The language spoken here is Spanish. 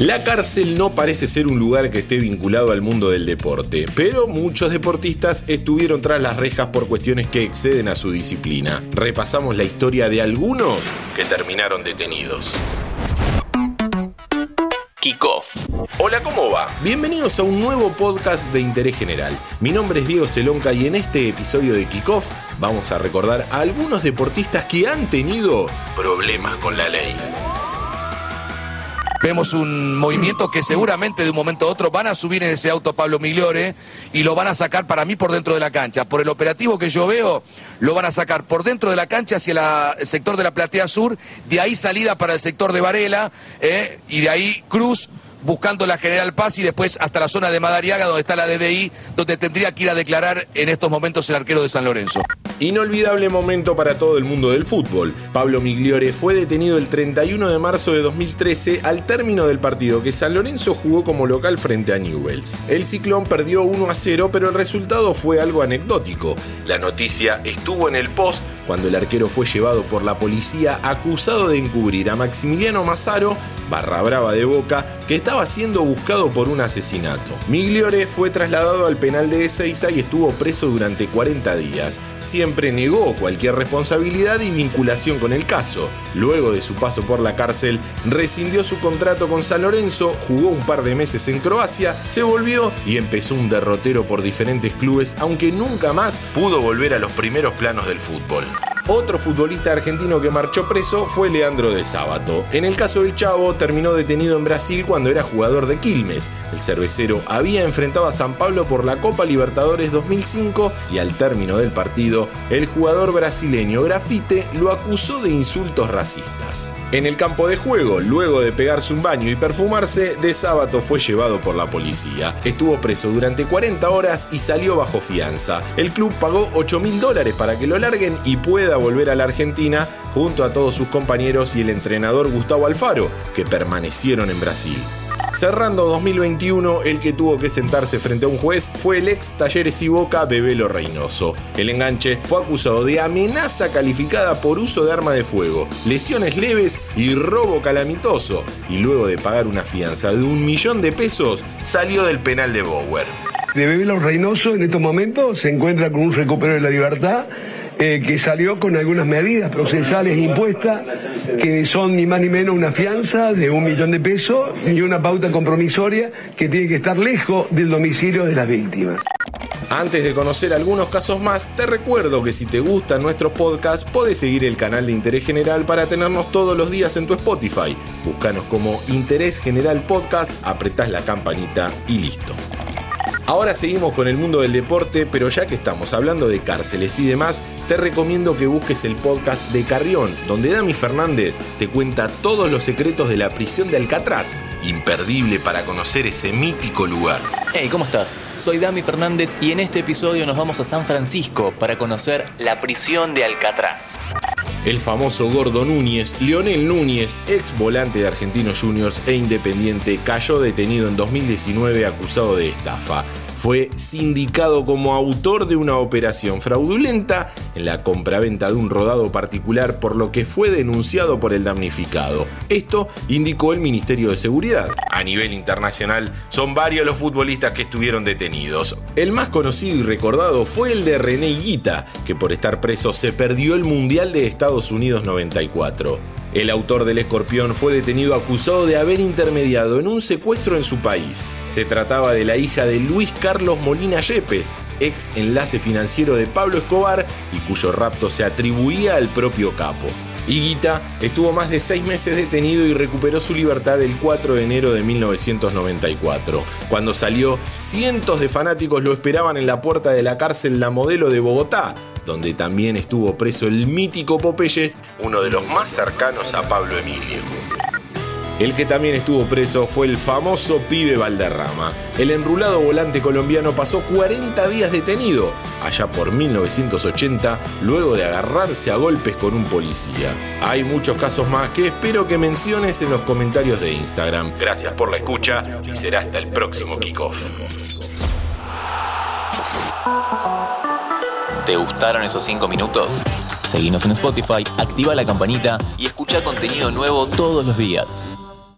La cárcel no parece ser un lugar que esté vinculado al mundo del deporte, pero muchos deportistas estuvieron tras las rejas por cuestiones que exceden a su disciplina. Repasamos la historia de algunos que terminaron detenidos. Kickoff. Hola, ¿cómo va? Bienvenidos a un nuevo podcast de interés general. Mi nombre es Diego Celonca y en este episodio de Kickoff vamos a recordar a algunos deportistas que han tenido problemas con la ley. Vemos un movimiento que seguramente de un momento a otro van a subir en ese auto Pablo Migliore y lo van a sacar para mí por dentro de la cancha. Por el operativo que yo veo, lo van a sacar por dentro de la cancha hacia el sector de la platea sur, de ahí salida para el sector de Varela eh, y de ahí Cruz buscando la General Paz y después hasta la zona de Madariaga, donde está la DDI, donde tendría que ir a declarar en estos momentos el arquero de San Lorenzo. Inolvidable momento para todo el mundo del fútbol. Pablo Migliore fue detenido el 31 de marzo de 2013 al término del partido que San Lorenzo jugó como local frente a Newells. El Ciclón perdió 1 a 0, pero el resultado fue algo anecdótico. La noticia estuvo en el post cuando el arquero fue llevado por la policía acusado de encubrir a Maximiliano Mazzaro, barra brava de Boca, que estaba siendo buscado por un asesinato. Migliore fue trasladado al penal de Ezeiza y estuvo preso durante 40 días. Siempre negó cualquier responsabilidad y vinculación con el caso. Luego de su paso por la cárcel, rescindió su contrato con San Lorenzo, jugó un par de meses en Croacia, se volvió y empezó un derrotero por diferentes clubes, aunque nunca más pudo volver a los primeros planos del fútbol. Otro futbolista argentino que marchó preso fue Leandro de Sábato. En el caso del Chavo, terminó detenido en Brasil cuando era jugador de Quilmes. El cervecero había enfrentado a San Pablo por la Copa Libertadores 2005 y al término del partido, el jugador brasileño Grafite lo acusó de insultos racistas. En el campo de juego, luego de pegarse un baño y perfumarse, De Sábato fue llevado por la policía. Estuvo preso durante 40 horas y salió bajo fianza. El club pagó 8 mil dólares para que lo larguen y pueda volver a la Argentina junto a todos sus compañeros y el entrenador Gustavo Alfaro, que permanecieron en Brasil. Cerrando 2021, el que tuvo que sentarse frente a un juez fue el ex Talleres y Boca Bebelo Reynoso. El enganche fue acusado de amenaza calificada por uso de arma de fuego, lesiones leves y robo calamitoso, y luego de pagar una fianza de un millón de pesos, salió del penal de Bower. De Bebelo Reynoso en estos momentos se encuentra con un recupero de la libertad eh, que salió con algunas medidas procesales impuestas, que son ni más ni menos una fianza de un millón de pesos y una pauta compromisoria que tiene que estar lejos del domicilio de las víctimas. Antes de conocer algunos casos más, te recuerdo que si te gustan nuestros podcasts, podés seguir el canal de Interés General para tenernos todos los días en tu Spotify. Búscanos como Interés General Podcast, apretás la campanita y listo. Ahora seguimos con el mundo del deporte, pero ya que estamos hablando de cárceles y demás, te recomiendo que busques el podcast de Carrión, donde Dami Fernández te cuenta todos los secretos de la prisión de Alcatraz, imperdible para conocer ese mítico lugar. Hey, ¿cómo estás? Soy Dami Fernández y en este episodio nos vamos a San Francisco para conocer la prisión de Alcatraz. El famoso Gordo Núñez, Leonel Núñez, ex volante de Argentinos Juniors e Independiente, cayó detenido en 2019 acusado de estafa fue sindicado como autor de una operación fraudulenta en la compraventa de un rodado particular por lo que fue denunciado por el damnificado. Esto indicó el Ministerio de Seguridad. A nivel internacional son varios los futbolistas que estuvieron detenidos. El más conocido y recordado fue el de René Higuita, que por estar preso se perdió el Mundial de Estados Unidos 94. El autor del escorpión fue detenido acusado de haber intermediado en un secuestro en su país. Se trataba de la hija de Luis Carlos Molina Yepes, ex enlace financiero de Pablo Escobar y cuyo rapto se atribuía al propio capo. Higuita estuvo más de seis meses detenido y recuperó su libertad el 4 de enero de 1994. Cuando salió, cientos de fanáticos lo esperaban en la puerta de la cárcel La Modelo de Bogotá, donde también estuvo preso el mítico Popeye, uno de los más cercanos a Pablo Emilio. El que también estuvo preso fue el famoso pibe Valderrama. El enrulado volante colombiano pasó 40 días detenido, allá por 1980, luego de agarrarse a golpes con un policía. Hay muchos casos más que espero que menciones en los comentarios de Instagram. Gracias por la escucha y será hasta el próximo kickoff. ¿Te gustaron esos 5 minutos? Seguinos en Spotify, activa la campanita y escucha contenido nuevo todos los días.